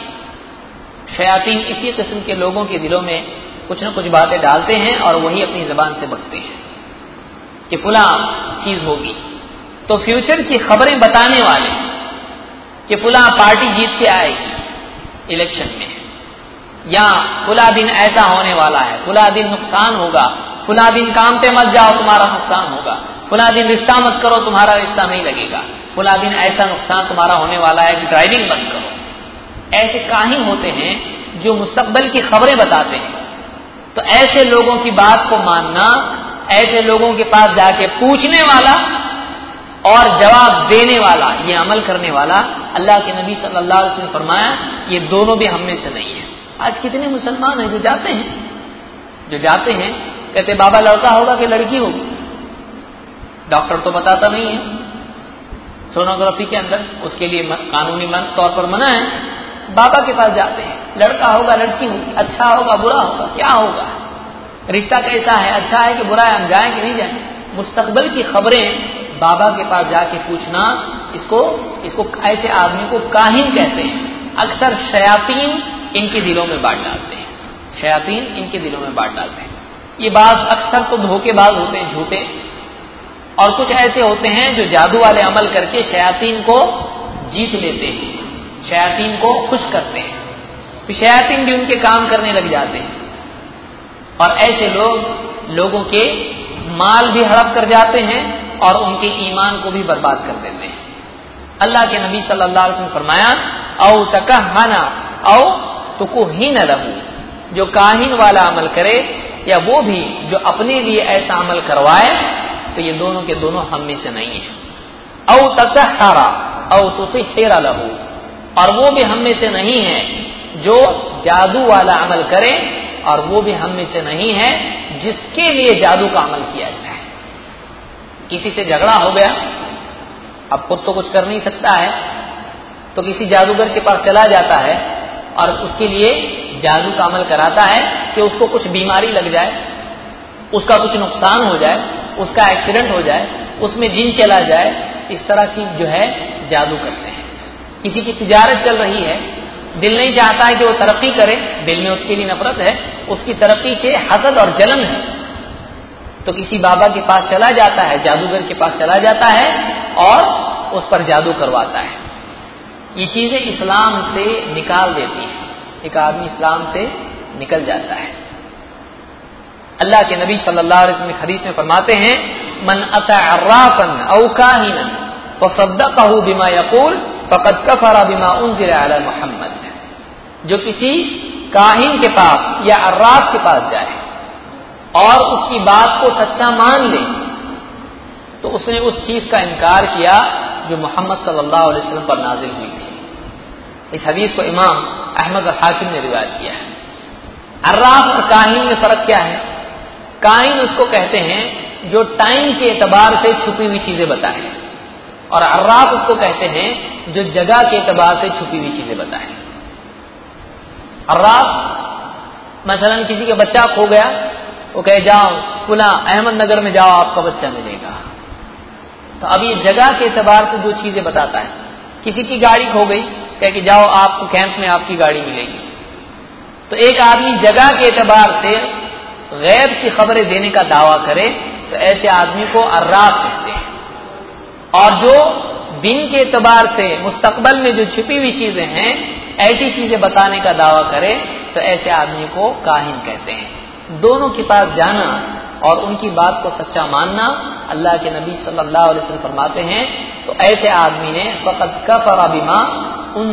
शयातीन इसी किस्म के लोगों के दिलों में कुछ न कुछ बातें डालते हैं और वही अपनी जबान से बकते हैं कि फुला चीज़ होगी। तो फ्यूचर की खबरें बताने वाले कि फुला पार्टी जीत के आएगी इलेक्शन में। या फुला दिन ऐसा होने वाला है, फुला दिन नुकसान होगा, फुला दिन काम पे मत जाओ, तुम्हारा नुकसान होगा। फुला दिन रिश्ता मत करो, तुम्हारा रिश्ता नहीं लगेगा। फुला दिन ऐसा नुकसान तुम्हारा होने वाला है कि ड्राइविंग मत करो। ऐसे काही होते हैं जो मुस्तकबल की खबरें बताते हैं। तो ऐसे लोगों की बात को मानना, ऐसे लोगों के पास जाके पूछने वाला और जवाब देने वाला, ये अमल करने वाला, अल्लाह के नबी सल्लल्लाहु अलैहि वसल्लम फरमाया, ये दोनों भी हम से नहीं है। आज कितने मुसलमान हैं जो जाते हैं? जो जाते हैं, कहते, बाबा, लड़का होगा कि लड़की होगी? डॉक्टर तो बताता नहीं है। सोनोग्राफी के अंदर उसके लिए कानूनी तौर पर मना है। बाबा के पास जाते हैं। लड़का होगा, लड़की होगी अच्छा होगा, बुरा होगा, क्या होगा? रिश्ता कैसा है अच्छा है कि बुरा है, हम जाए कि नहीं जाए? मुस्तकबल की खबरें बाबा के पास जाके पूछना, इसको इसको ऐसे आदमी को काहिन कहते हैं। अक्सर शयातीन इनके दिलों में बांट डालते हैं। शयातीन इनके दिलों में बांट डालते हैं। ये बात अक्सर तो धोखेबाज होते हैं, झूठे। और कुछ ऐसे होते हैं जो जादू वाले अमल करके शयातीन को जीत लेते हैं। शयातीन को खुश करते हैं। फिर शयातीन भी उनके काम करने लग जाते हैं। और ऐसे लोग लोगों के माल भी हड़प कर जाते हैं और उनके ईमान को भी बर्बाद कर देते हैं। अल्लाह के नबी सल्लल्लाहु अलैहि वसल्लम फरमाया, औ तकहना औ तो ही न रहू जो काहिन वाला अमल करे या वो भी जो अपने लिए ऐसा अमल करवाए तो ये दोनों के दोनों हम में से नहीं है। औ तकहरा औ तो हेरा लहू। और वो भी हम में से नहीं है जो जादू वाला अमल करे और वो भी हम में से नहीं है जिसके लिए जादू का अमल किया जाए। किसी से झगड़ा हो गया, अब खुद तो कुछ कर नहीं सकता है तो किसी जादूगर के पास चला जाता है और उसके लिए जादू का अमल कराता है कि उसको कुछ बीमारी लग जाए, उसका कुछ नुकसान हो जाए, उसका एक्सीडेंट हो जाए, उसमें जिन चला जाए, इस तरह की जो है जादू करते हैं। किसी की तिजारत चल रही है, दिल नहीं चाहता है कि वो तरक्की करे, दिल में उसके लिए नफरत है, उसकी तरक्की से हसद और जलन है। तो किसी बाबा के पास चला जाता है, जादूगर के पास चला जाता है और उस पर जादू करवाता है। ये चीज़ें इस्लाम से निकाल देती हैं। एक आदमी इस्लाम से निकल जाता है। अल्लाह के नबी सल्लल्लाहु अलैहि वसल्लम हदीस में फरमाते हैं, मन अतराफन औकाहिन फसद्दकहु बिमा यकूल फकद कफरा बिमा उनजिल मोहम्मद। जो किसी काहिन के पास या अर्राफ के पास जाए और उसकी बात को सच्चा मान ले तो उसने उस चीज़ का इनकार किया जो मोहम्मद सल्लल्लाहु अलैहि वसल्लम पर नाजिल हुई थी। इस हदीस को इमाम अहमद और हाकिम ने रिवायत किया है। अर्राफ और काहिन में फ़र्क क्या है? काहिन उसको कहते हैं जो टाइम के एतबार से छुपी हुई चीज़ें बताए। और अर्राफ उसको कहते हैं, जो जगह के एतबार से छुपी हुई चीज़ें बताए। अर्राफ, मसलन किसी का बच्चा खो गया, वो कहे, जाओ पुला अहमदनगर में जाओ, आपका बच्चा मिलेगा। तो अब ये जगह के एतबार से दो चीज़ें बताता है, किसी की गाड़ी खो गई, कह कि जाओ, आपको कैंप में आपकी गाड़ी मिलेगी। तो एक आदमी जगह के एतबार से गैर की खबरें देने का दावा करे तो ऐसे आदमी को अर्राफ कहते हैं। और जो दिन के एतबार से मुस्तकबल में जो छिपी हुई चीज़ें हैं, ऐसी चीज़ें बताने का दावा करे तो ऐसे आदमी को काहिन कहते हैं। दोनों के पास जाना और उनकी बात को सच्चा मानना, अल्लाह के नबी सल्लल्लाहु अलैहि वसल्लम फरमाते हैं तो ऐसे आदमी ने, फ़कत कफर बिमा उन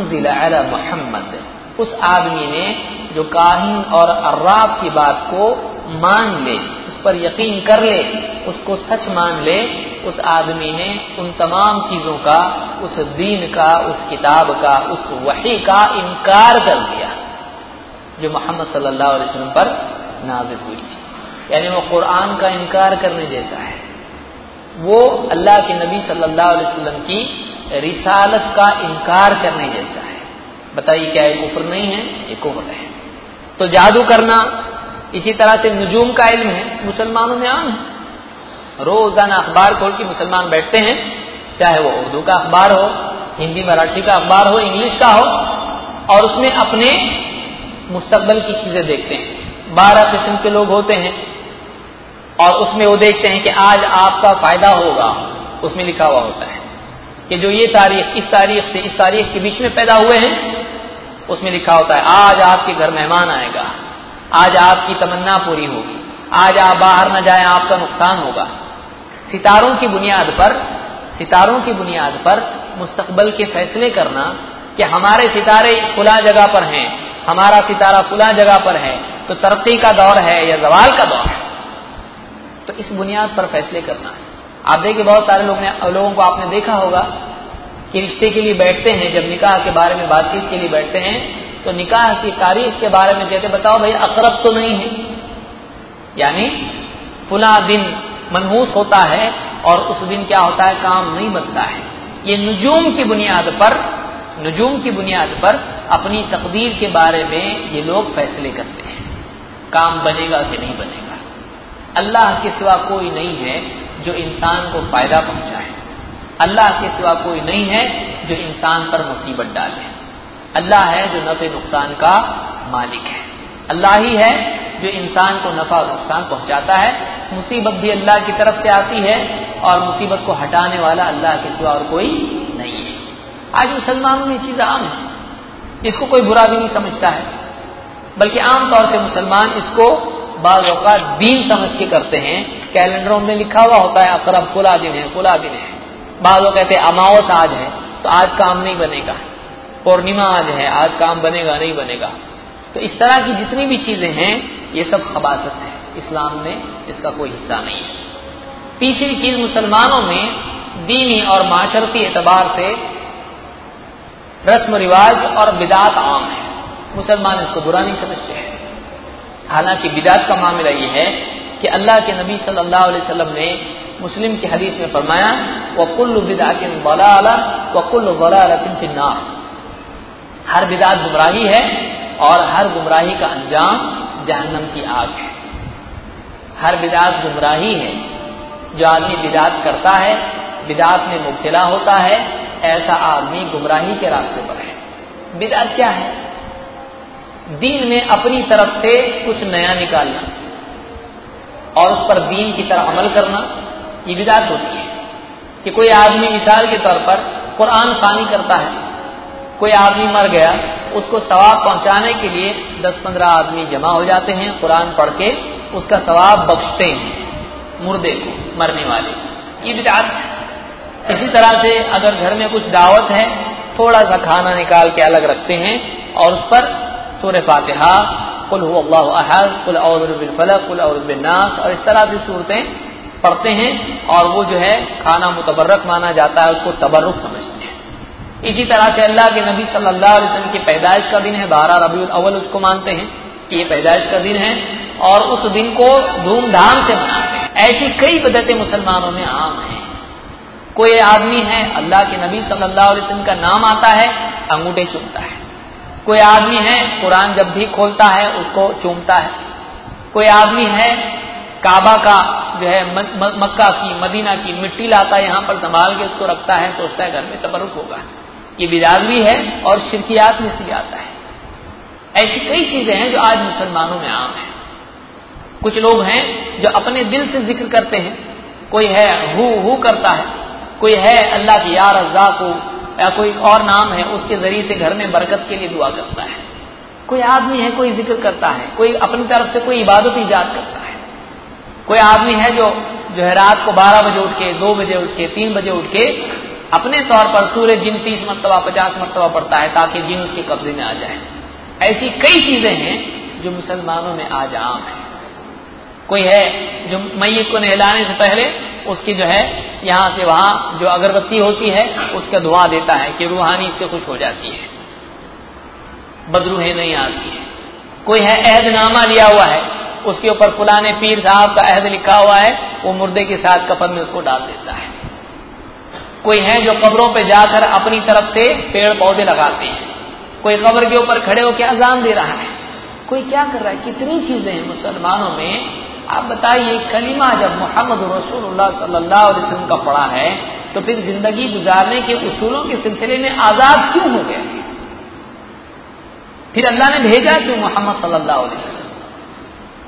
मोहम्मद, उस आदमी ने जो काहिन और अर्राब की बात को मान ले, उस पर यकीन कर ले, उसको सच मान ले उस आदमी ने उन तमाम चीज़ों का, उस दीन का, उस किताब का, उस वही का इनकार कर दिया, जो मोहम्मद सल्लल्लाहु अलैहि वसल्लम पर नाजिल हुई थी। यानी वो कुरान का इनकार करने जैसा है। वो अल्लाह के नबी सल्लल्लाहु अलैहि वसल्लम की रिसालत का इनकार करने जैसा है। बताइए क्या एक कुफर नहीं है? एक कुफर है। तो जादू करना, इसी तरह से नजूम का इल्म है। मुसलमानों में आम है। रोज़ाना अखबार खोल के मुसलमान बैठते हैं, चाहे वो उर्दू का अखबार हो, हिंदी, मराठी का अखबार हो, इंग्लिश का हो, और उसमें अपने मुस्तकबल की चीज़ें देखते हैं। बारह किस्म के लोग होते हैं, और उसमें वो देखते हैं कि आज आपका फ़ायदा होगा। उसमें लिखा हुआ होता है कि जो ये तारीख, इस तारीख से इस तारीख के बीच में पैदा हुए हैं, उसमें लिखा होता है, आज आपके घर मेहमान आएगा। आज आपकी तमन्ना पूरी होगी। आज आप बाहर न जाए, आपका नुकसान होगा। सितारों की बुनियाद पर, सितारों की बुनियाद पर मुस्तकबल के फैसले करना कि हमारे सितारे खुला जगह पर हैं, हमारा सितारा खुला जगह पर है तो तरक्की का दौर है या जवाल का दौर है? तो इस बुनियाद पर फैसले करना है। आप देखिए, बहुत सारे लोग ने लोगों को आपने देखा होगा कि रिश्ते के लिए बैठते हैं, जब निकाह के बारे में बातचीत के लिए बैठते हैं तो निकाह की तारीख के बारे में कहते बताओ भाई, अकरब तो नहीं है। यानी, फुला दिन मनहूस होता है और उस दिन क्या होता है? काम नहीं बनता है। ये नजूम की बुनियाद पर, नजूम की बुनियाद पर अपनी तकदीर के बारे में ये लोग फैसले करते हैं। काम बनेगा कि नहीं बनेगा? अल्लाह के सिवा कोई नहीं है जो इंसान को फ़ायदा पहुँचाए। अल्लाह के सिवा कोई नहीं है जो इंसान पर मुसीबत डाले। अल्लाह है जो नफे नुकसान का मालिक है। अल्लाह ही है जो इंसान को नफा नुकसान पहुंचाता है। मुसीबत भी अल्लाह की तरफ़ से आती है और मुसीबत को हटाने वाला अल्लाह के सिवा और कोई नहीं है। आज मुसलमानों में चीज़ आम है। इसको कोई बुरा भी नहीं समझता है। बल्कि आमतौर से मुसलमान इसको बाज दीन समझ के करते हैं। कैलेंडरों में लिखा हुआ होता है अकरब कुला दिन है कुला दिन है। बाद लोग कहते अमावस आज है तो आज काम नहीं बनेगा। पूर्णिमा आज है, आज काम बनेगा, नहीं बनेगा। तो इस तरह की जितनी भी चीज़ें हैं, ये सब खबासत है। इस्लाम में इसका कोई हिस्सा नहीं है। तीसरी चीज़ मुसलमानों में दीनी और माशरती एतबार से रस्म रिवाज और बिदात आम है। मुसलमान इसको बुरा नहीं समझते हैं। हालाँकि बिदात का मामला ये है कि अल्लाह के नबी सल्लल्लाहु अलैहि वसल्लम ने मुस्लिम की हदीस में फरमाया वकुल्ल बिदातिन वकुल्ल वलालतिन फिन्नार। हर बिदात गुमराही है और हर गुमराही का अंजाम जहन्नम की आग है। हर बिदात गुमराही है। जो आदमी बिदात करता है, बिदात में मुबतला होता है, ऐसा आदमी गुमराही के रास्ते पर है। बिदात क्या है? दीन में अपनी तरफ़ से कुछ नया निकालना और उस पर दीन की तरह अमल करना, ये विदात होती है। कि कोई आदमी मिसाल के तौर पर कुरान खानी करता है कोई आदमी मर गया, उसको सवाब पहुँचाने के लिए दस पंद्रह आदमी जमा हो जाते हैं, कुरान पढ़ के उसका सवाब बख्शते हैं, मुर्दे को, मरने वाले ये विदात है। इसी तरह से अगर घर में कुछ दावत है थोड़ा सा खाना निकाल के अलग रखते हैं और उस पर सूर्य फातिहा, कुल अहद, कुल और फलक, कुल और नास, और इस तरह से सूरतें पढ़ते हैं और वो जो है खाना मुतबरक माना जाता है, उसको तबरुक समझते हैं। इसी तरह से अल्लाह के नबी सल्लल्लाहु अलैहि वसल्लम की पैदाइश का दिन है, बारह रबी अव्वल उसको मानते हैं कि ये पैदाइश का दिन है और उस दिन को धूमधाम से मनाते हैं। ऐसी कई बदतें मुसलमानों में आम हैं। कोई आदमी है, अल्लाह के नबी सल्लल्लाहु अलैहि वसल्लम का नाम आता है, अंगूठे चुनता है। कोई आदमी है, कुरान जब भी खोलता है, उसको चूमता है। कोई आदमी है, काबा का जो है मक्का की, मदीना की मिट्टी लाता है, यहाँ पर संभाल के उसको रखता है, सोचता है, घर में तबरुक होगा। ये बिदात भी है और शिरकियात में से आता है। ऐसी कई चीज़ें हैं जो आज मुसलमानों में आम है। कुछ लोग हैं जो अपने दिल से ज़िक्र करते हैं। कोई है हु हु करता है। कोई है अल्लाह की यार अज्जा को या कोई और नाम है, उसके ज़रिए से घर में बरकत के लिए दुआ करता है। कोई आदमी है, कोई ज़िक्र करता है। कोई अपनी तरफ़ से कोई इबादत ईजाद करता है। कोई आदमी है जो जो है रात को बारह बजे उठ के, दो बजे उठ के, तीन बजे उठ के अपने तौर पर सूर्य जिन तीस मरतबा, पचास मरतबा पड़ता है, ताकि जिन उसके कब्जे में आ जाए। ऐसी कई चीज़ें हैं जो मुसलमानों में आज आम है। कोई है जो मैत को नहलाने से पहले उसकी जो है, यहाँ से वहाँ जो अगरबत्ती होती है, उसका धुआँ देता है कि रूहानी इससे खुश हो जाती है। बदरूहें नहीं आती है। कोई है अहदनामा लिया हुआ है, उसके ऊपर पुराने पीर साहब का अहद लिखा हुआ है, वो मुर्दे के साथ कफन में उसको डाल देता है। कोई है जो कब्रों पे जाकर अपनी तरफ़ से पेड़ पौधे लगाते हैं। कोई कब्र के ऊपर खड़े होकर अजान दे रहा है। कोई क्या कर रहा है? कितनी चीज़ें हैं मुसलमानों में? आप बताइए, कलीमा जब मोहम्मद रसूलुल्लाह सल्लल्लाहु का पढ़ा है तो फिर ज़िंदगी गुजारने के उसूलों के सिलसिले में आज़ाद क्यों हो गए फिर अल्लाह ने भेजा क्यों मोहम्मद वसल्लम?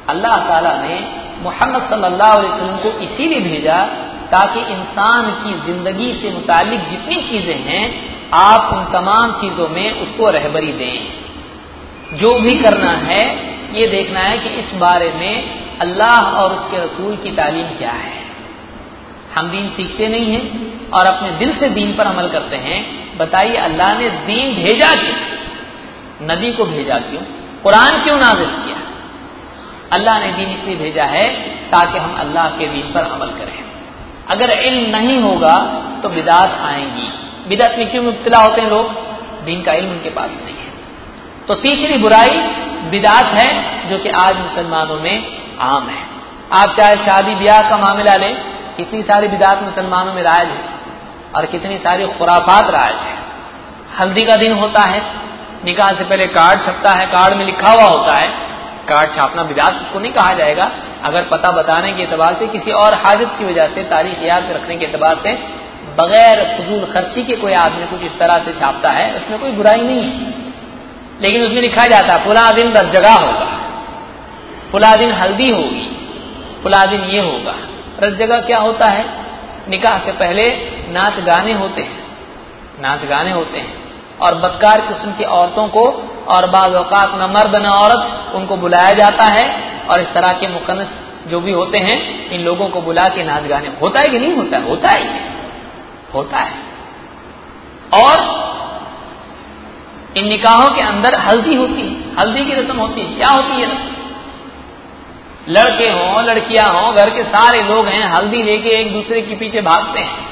अल्लाह ताला ने मोहम्मद सल्लल्लाहु को इसीलिए भेजा ताकि इंसान की ज़िंदगी से मुतालिक जितनी चीज़ें हैं, आप उन तमाम चीज़ों में उसको रहबरी दें। जो भी करना है, ये देखना है कि इस बारे में अल्लाह और उसके रसूल की तालीम क्या है। हम दीन सीखते नहीं हैं और अपने दिल से दीन पर अमल करते हैं। बताइए, अल्लाह ने दीन भेजा क्यों? नबी को भेजा क्यों? कुरान क्यों नाजिल किया? अल्लाह ने दीन इसलिए भेजा है ताकि हम अल्लाह के दीन पर अमल करें। अगर इल्म नहीं होगा तो बिदात आएँगी। बिदात में क्यों मुबतला होते हैं लोग? दीन का इल्म उनके पास नहीं है। तो तीसरी बुराई बिदात है, जो कि आज मुसलमानों में आम है। आप चाहे शादी ब्याह का मामला लें, कितनी सारी बिदात मुसलमानों में राज है और कितनी सारी खुराफात राज है। हल्दी का दिन होता है, निकाह से पहले कार्ड छपता है, कार्ड में लिखा हुआ होता है कार्ड छापना बिदात, उसको नहीं कहा जाएगा। अगर पता बताने के एतबार से, किसी और हाजत की वजह से, तारीख याद रखने के एतबार से, बगैर फजूल खर्ची के कोई आदमी कुछ इस तरह से छापता है, उसमें कोई बुराई नहीं है। लेकिन उसमें लिखा जाता है, फुला दिन जगह होगा। फुला दिन हल्दी होगी। फुला दिन ये होगा। रस जगह क्या होता है? निकाह से पहले नाच गाने होते हैं। नाच गाने होते हैं। और बदकार किस्म की औरतों को और बाज अवकात न मर्द न औरत उनको बुलाया जाता है और इस तरह के मुकनस जो भी होते हैं, इन लोगों को बुला के नाच गाने। होता है कि नहीं होता? है होता है। होता है। और इन निकाहों के अंदर हल्दी होती है। हल्दी की रस्म होती है। क्या होती है रस्म? लड़के हों, लड़कियाँ हों, घर के सारे लोग हैं, हल्दी लेके एक दूसरे के पीछे भागते हैं।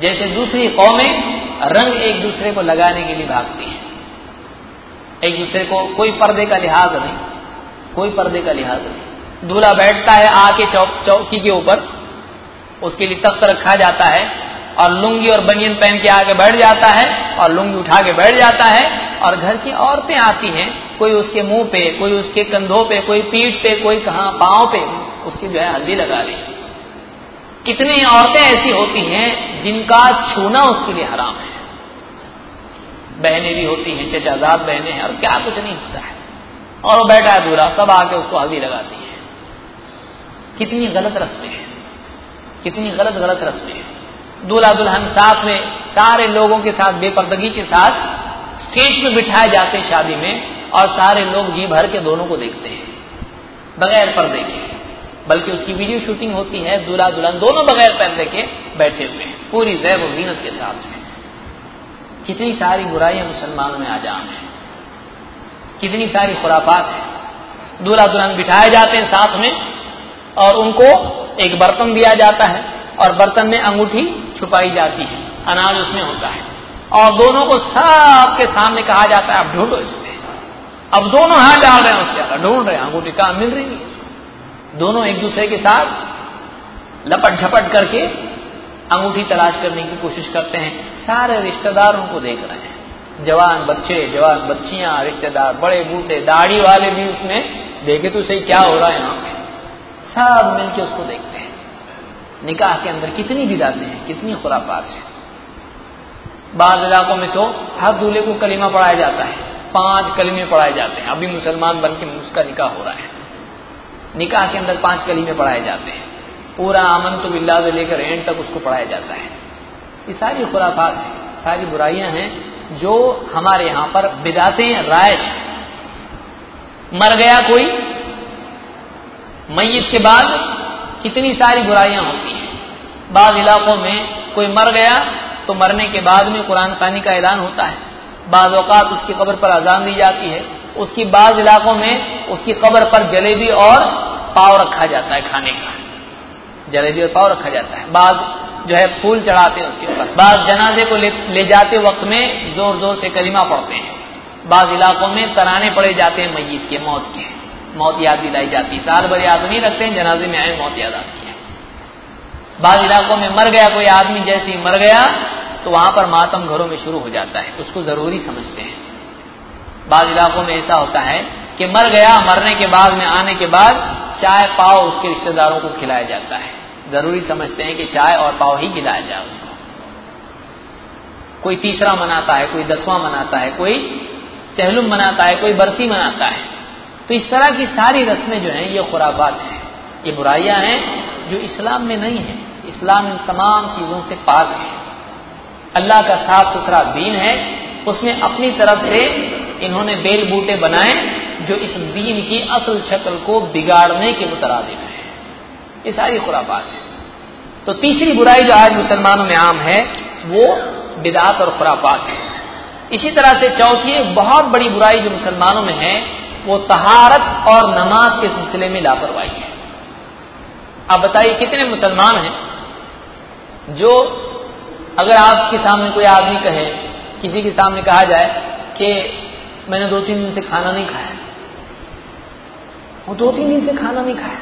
जैसे दूसरी कौमें रंग एक दूसरे को लगाने के लिए भागती हैं। एक दूसरे को कोई पर्दे का लिहाज नहीं, कोई पर्दे का लिहाज नहीं। दूल्हा बैठता है आके चौक के ऊपर, उसके लिए तख्त रखा जाता है और लुंगी और बनियन पहन के आगे बैठ जाता है और लुंगी उठा के बैठ जाता है और घर की औरतें आती हैं, कोई उसके मुँह पे, कोई उसके कंधों पे, कोई पीठ पे, कोई कहा, पाँव पे, उसकी जो है हल्दी लगा रही कितनी औरतें ऐसी होती हैं जिनका छूना उसके लिए हराम है। बहनें भी होती हैं चचाजाद बहनें हैं, और क्या कुछ नहीं होता है। और वो बैठा है दूरा, सब आके उसको हल्दी लगाती है। कितनी गलत रस्में हैं। कितनी गलत गलत रस्में हैं। दूल्हा दुल्हन साथ में, सारे लोगों के साथ, बेपर्दगी के साथ स्टेज में बिठाए जाते हैं शादी में, और सारे लोग जी भर के दोनों को देखते हैं। बगैर पर्दे के। बल्कि उसकी वीडियो शूटिंग होती है दूल्हा दुल्हन दोनों बगैर पर्दे के बैठे हुए हैं। पूरी जैब जीनत के साथ में। कितनी सारी बुराइयाँ मुसलमानों में आजाम है। कितनी सारी खुराफात है। दूल्हा दुल्हन बिठाए जाते हैं साथ में और उनको एक बर्तन दिया जाता है और बर्तन में अंगूठी छुपाई जाती है। अनाज उसमें होता है। और दोनों को सबके सामने कहा जाता है, आप ढूंढो इसमें अब दोनों हाथ डाल रहे हैं उसके अंदर, ढूंढ रहे हैं, अंगूठी कहा मिल रही है? दोनों एक दूसरे के साथ लपट झपट करके अंगूठी तलाश करने की कोशिश करते हैं। सारे रिश्तेदार उनको देख रहे हैं। जवान बच्चे, जवान बच्चियाँ, रिश्तेदार, बड़े बूढ़े दाढ़ी वाले भी उसमें, देखे तो सही क्या हो रहा है यहाँ पे। सब मिलके उसको देखते हैं। निकाह के अंदर कितनी बिदाते हैं, कितनी खुराफात है। बाद इलाकों में तो हर दूल्हे को कलीमा पढ़ाया जाता है। पाँच कलीमे पढ़ाए जाते हैं। अभी मुसलमान बन के उसका निकाह हो रहा है। निकाह के अंदर पाँच कलीमे पढ़ाए जाते हैं। पूरा आमन तो बिल्ला से लेकर एंड तक उसको पढ़ाया जाता है। ये सारी खुराफात है, सारी बुराइयाँ हैं, जो हमारे यहाँ पर बिदाते रायज मर गया कोई मैत के बाद कितनी सारी बुराइयाँ होती हैं। बाद इलाकों में कोई मर गया तो मरने के बाद में कुरान खानी का ऐलान होता है। बाद अवकात उसकी कब्र पर अजान दी जाती है। उसकी बाद इलाकों में उसकी कब्र पर जलेबी और पाव रखा जाता है खाने का। जलेबी और पाव रखा जाता है। बाद जो है फूल चढ़ाते हैं उसके ऊपर। बाद जनाजे को ले, ले जाते वक्त में ज़ोर ज़ोर से कलिमा पढ़ते हैं। बाद इलाकों में तराने पड़े जाते हैं मैत के मौत के। मौत याद दिलाई जाती है। साल भर याद नहीं रखते हैं जनाजे में आए मौत याद आती है। बाद इलाकों में मर गया कोई आदमी जैसे ही मर गया तो वहाँ पर मातम घरों में शुरू हो जाता है। उसको ज़रूरी समझते हैं। बाद इलाकों में ऐसा होता है कि मर गया, मरने के बाद में आने के बाद चाय, पाव उसके रिश्तेदारों को खिलाया जाता है। ज़रूरी समझते हैं कि चाय और पाव ही खिलाया जाए उसको। कोई तीसरा मनाता है, कोई दसवां मनाता है, कोई चहलुम मनाता है, कोई बरसी मनाता है। तो इस तरह की सारी रस्में जो हैं, ये खुराबात हैं। ये बुराइयाँ हैं जो इस्लाम में नहीं है। इस्लाम इन तमाम चीज़ों से पाक है। अल्लाह का साफ़ सुथरा दीन है। उसमें अपनी तरफ़ से इन्होंने बेल बूटे बनाए जो इस दीन की असल शक्ल को बिगाड़ने के मुतरदिफ है। ये सारी खुराबात है। तो तीसरी बुराई जो आज मुसलमानों में आम है, वो बिदात और खुराफात है। इसी तरह से चौथी एक बहुत बड़ी बुराई जो मुसलमानों में है, वो तहारत और नमाज़ के सिलसिले में लापरवाही है। आप बताइए, कितने मुसलमान हैं जो अगर आपके सामने कोई आदमी कहे, किसी के सामने कहा जाए कि मैंने दो तीन दिन से खाना नहीं खाया। वो दो तीन दिन से खाना नहीं खाया।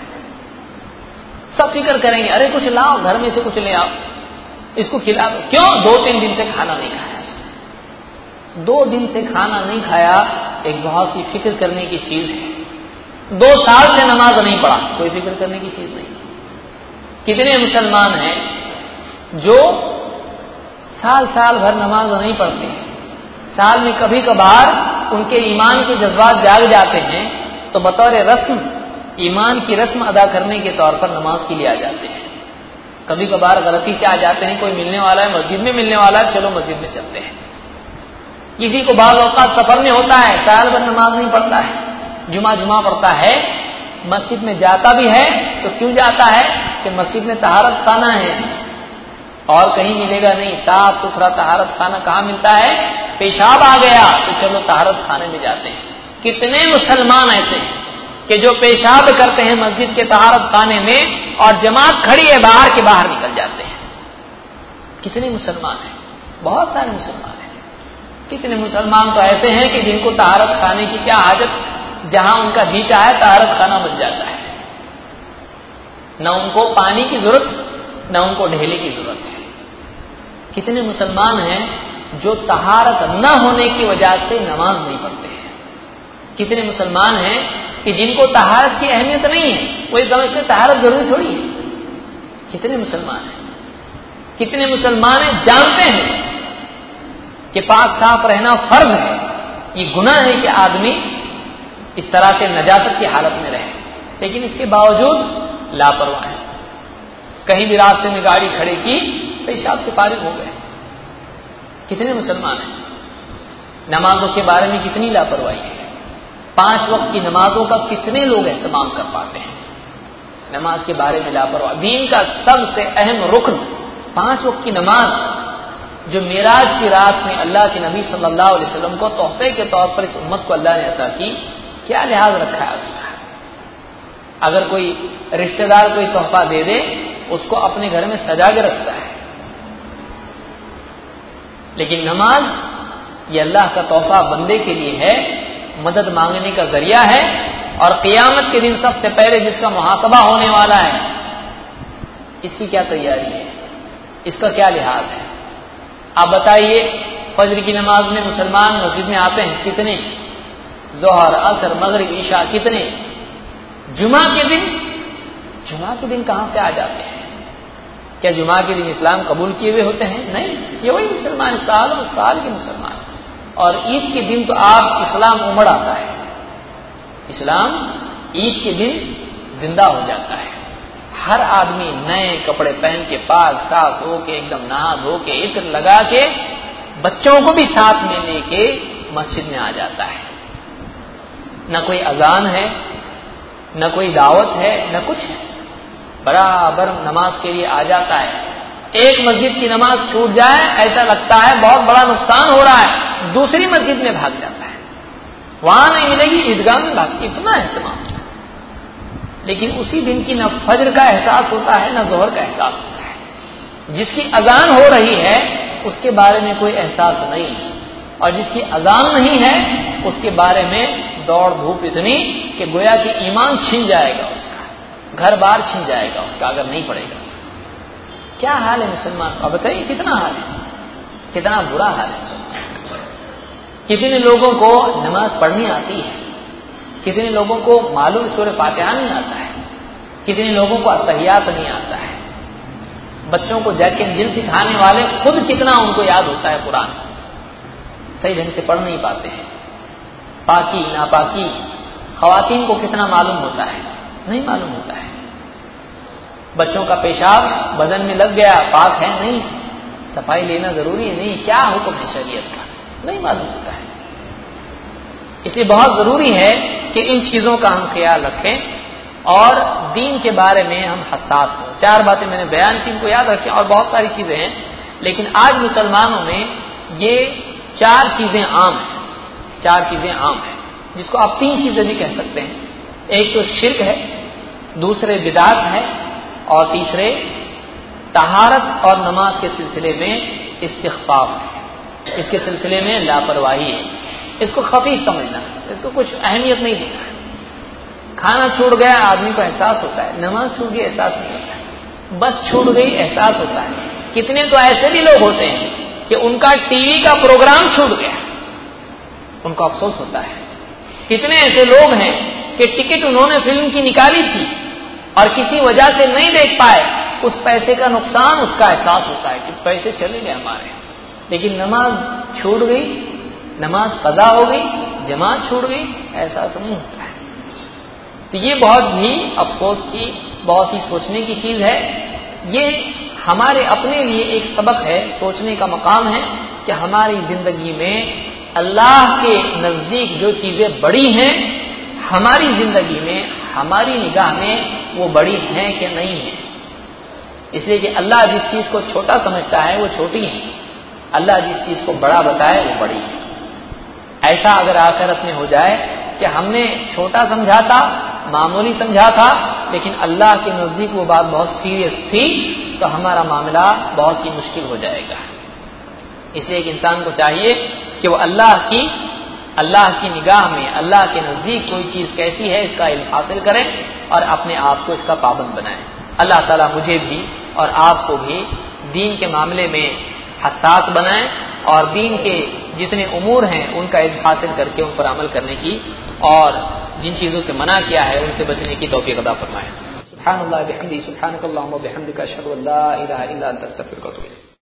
सब फ़िक्र करेंगे, अरे कुछ लाओ, घर में से कुछ ले आओ। इसको खिला दो। क्यों? दो तीन दिन से खाना नहीं खाया दो दिन से खाना नहीं खाया, एक बहुत ही फ़िक्र करने की चीज़ है। दो साल से नमाज़ नहीं पढ़ा, कोई फ़िक्र करने की चीज़ नहीं। कितने मुसलमान हैं जो साल साल भर नमाज़ नहीं पढ़ते साल में कभी कभार उनके ईमान के जज्बात जाग जाते हैं तो बतौर रस्म, ईमान की रस्म अदा करने के तौर पर नमाज़ के लिए आ जाते हैं। कभी कभार गलती से आ जाते हैं, कोई मिलने वाला है, मस्जिद में मिलने वाला है, चलो मस्जिद में चलते हैं। किसी को बाद अवकात सफ़र में होता है, साल भर नमाज़ नहीं पढ़ता है जुमा जुमा पढ़ता है, मस्जिद में जाता भी है तो क्यों जाता है कि मस्जिद में तहारत खाना है और कहीं मिलेगा नहीं। साफ़ सुथरा तहारत खाना कहाँ मिलता है? पेशाब आ गया तो चलो तहारत खाने में जाते हैं। कितने मुसलमान ऐसे हैं कि जो पेशाब करते हैं मस्जिद के तहारत खाने में और जमात खड़ी है, बाहर के बाहर निकल जाते हैं। कितने मुसलमान हैं? बहुत सारे मुसलमान हैं। कितने मुसलमान तो ऐसे हैं कि जिनको तहारत खाने की क्या हाजत जहाँ उनका जी चाहे तहारत खाना बन जाता है। न उनको पानी की ज़रूरत न उनको ढेले की ज़रूरत है। कितने मुसलमान हैं जो तहारत न होने की वजह से नमाज़ नहीं पढ़ते हैं। कितने मुसलमान हैं कि जिनको तहारत की अहमियत नहीं है, वो ये समझते तहारत ज़रूरी थोड़ी है। कितने मुसलमान हैं? कितने मुसलमान हैं, जानते हैं कि पाक साफ़ रहना फ़र्ज़ है। ये गुना है कि आदमी इस तरह से नजाकत की हालत में रहे। लेकिन इसके बावजूद लापरवाह है। कहीं भी रास्ते में गाड़ी खड़े की पेशाब से फारिग हो गए। कितने मुसलमान हैं? नमाजों के बारे में कितनी लापरवाही है? पाँच वक्त की नमाजों का कितने लोग एहतमाम कर पाते हैं? नमाज़ के बारे में लापरवाह। दीन का सबसे अहम रुकन, पाँच वक्त की नमाज़ जो मेराज की रात में अल्लाह के नबी सल्लल्लाहु अलैहि वसल्लम को तोहफे के तौर पर इस उम्मत को अल्लाह ने अता की, क्या लिहाज रखा है उसका? अगर कोई रिश्तेदार कोई तोहफा दे दे उसको अपने घर में सजा के रखता है। लेकिन नमाज़ ये अल्लाह का तोहफा बंदे के लिए है, मदद मांगने का ज़रिया है, और क़ियामत के दिन सबसे पहले जिसका मुहासबा होने वाला है, इसकी क्या तैयारी है? इसका क्या लिहाज है? आप बताइए, फजर की नमाज़ में मुसलमान मस्जिद में आते हैं कितने? जोहर, असर, मगरब ईशा कितने? जुमा के दिन जुमा के दिन कहाँ से आ जाते हैं? क्या जुमा के दिन इस्लाम कबूल किए हुए होते हैं? नहीं। ये वही मुसलमान, साल और साल के मुसलमान। और ईद के दिन तो आप इस्लाम उमड़ आता है। इस्लाम ईद के दिन ज़िंदा हो जाता है। हर आदमी नए कपड़े पहन के, पाक, साफ़ हो के, एकदम नहा धो के, इत्र लगा के, बच्चों को भी साथ में लेके मस्जिद में आ जाता है। न कोई अजान है, न कोई दावत है, न कुछ है। बराबर नमाज़ के लिए आ जाता है। एक मस्जिद की नमाज़ छूट जाए, ऐसा लगता है बहुत बड़ा नुकसान हो रहा है। दूसरी मस्जिद में भाग जाता है। वहाँ नहीं मिलेगी, ईदगाह में भाग इतना एहतमाम लेकिन उसी दिन की न फजर का एहसास होता है, न जोहर का एहसास होता है। जिसकी अजान हो रही है, उसके बारे में कोई एहसास नहीं। और जिसकी अजान नहीं है, उसके बारे में दौड़ धूप इतनी कि गोया कि ईमान छिन जाएगा। घर बार छिन जाएगा उसका, अगर नहीं पड़ेगा। क्या हाल है मुसलमान? का बताइए, कितना हाल है? कितना बुरा हाल है? कितने लोगों को नमाज़ पढ़नी आती है? कितने लोगों को मालूम सूर्य फातिहा नहीं आता है? कितने लोगों को अतहियात नहीं आता है? बच्चों को जैके जिल सिखाने वाले खुद कितना उनको याद होता है कुरान? सही ढंग से पढ़ नहीं पाते हैं। पाकी, नापाकी, खातन को कितना मालूम होता है? नहीं मालूम होता है। बच्चों का पेशाब बदन में लग गया, पाक है नहीं। सफ़ाई लेना ज़रूरी है नहीं, क्या हुक्म है शरीयत का? नहीं मालूम होता है। इसलिए बहुत ज़रूरी है कि इन चीज़ों का हम ख्याल रखें और दीन के बारे में हम हसास हों। चार बातें मैंने बयान की, इनको याद रखें और बहुत सारी चीज़ें हैं। लेकिन आज मुसलमानों में ये चार चीज़ें आम हैं, चार चीज़ें आम हैं, जिसको आप तीन चीज़ें भी कह सकते हैं। एक तो शिरक है, दूसरे बिदात है, और तीसरे तहारत और नमाज़ के सिलसिले में इस्तफाफ है। इसके सिलसिले में लापरवाही है। इसको खफी समझना इसको कुछ अहमियत नहीं देना खाना छूट गया, आदमी को एहसास होता है। नमाज़ छूट गई, एहसास नहीं होता है। बस छूट गई, एहसास होता है। कितने तो ऐसे भी लोग होते हैं कि उनका टीवी का प्रोग्राम छूट गया। उनको अफसोस होता है। कितने ऐसे लोग हैं कि टिकट उन्होंने फ़िल्म की निकाली थी और किसी वजह से नहीं देख पाए, उस पैसे का नुकसान उसका एहसास होता है कि पैसे चले गए हमारे लेकिन नमाज़ छूट गई, नमाज़ कदा हो गई, जमात छूट गई तो नहीं होता है। तो ये बहुत ही अफसोस की, बहुत ही सोचने की चीज़ है। ये हमारे अपने लिए एक सबक है, सोचने का मकाम है कि हमारी ज़िंदगी में अल्लाह के नज़दीक जो चीज़ें बड़ी हैं हमारी ज़िंदगी में, हमारी निगाह में वो बड़ी हैं कि नहीं है। इसलिए कि अल्लाह जिस चीज़ को छोटा समझता है, वो छोटी है। अल्लाह जिस चीज़ को बड़ा बताए, वो बड़ी है। ऐसा अगर आखिरत में हो जाए कि हमने छोटा समझा था, मामूली समझा था, लेकिन अल्लाह के नज़दीक वो बात बहुत सीरियस थी तो हमारा मामला बहुत ही मुश्किल हो जाएगा। इसलिए एक इंसान को चाहिए कि वो अल्लाह की अल्लाह की निगाह में, अल्लाह के नज़दीक कोई चीज़ कैसी है, इसका इल्म हासिल करें और अपने आप को इसका पाबंद बनाएँ। अल्लाह ताला मुझे भी और आपको भी दीन के मामले में हसास बनाएँ और दीन के जितने उमूर हैं, उनका इल्म हासिल करके उन पर अमल करने की और जिन चीज़ों से मना किया है, उनसे बचने की तोफ़ी अदा फरमाए। सुबहान अल्लाह बिहमदी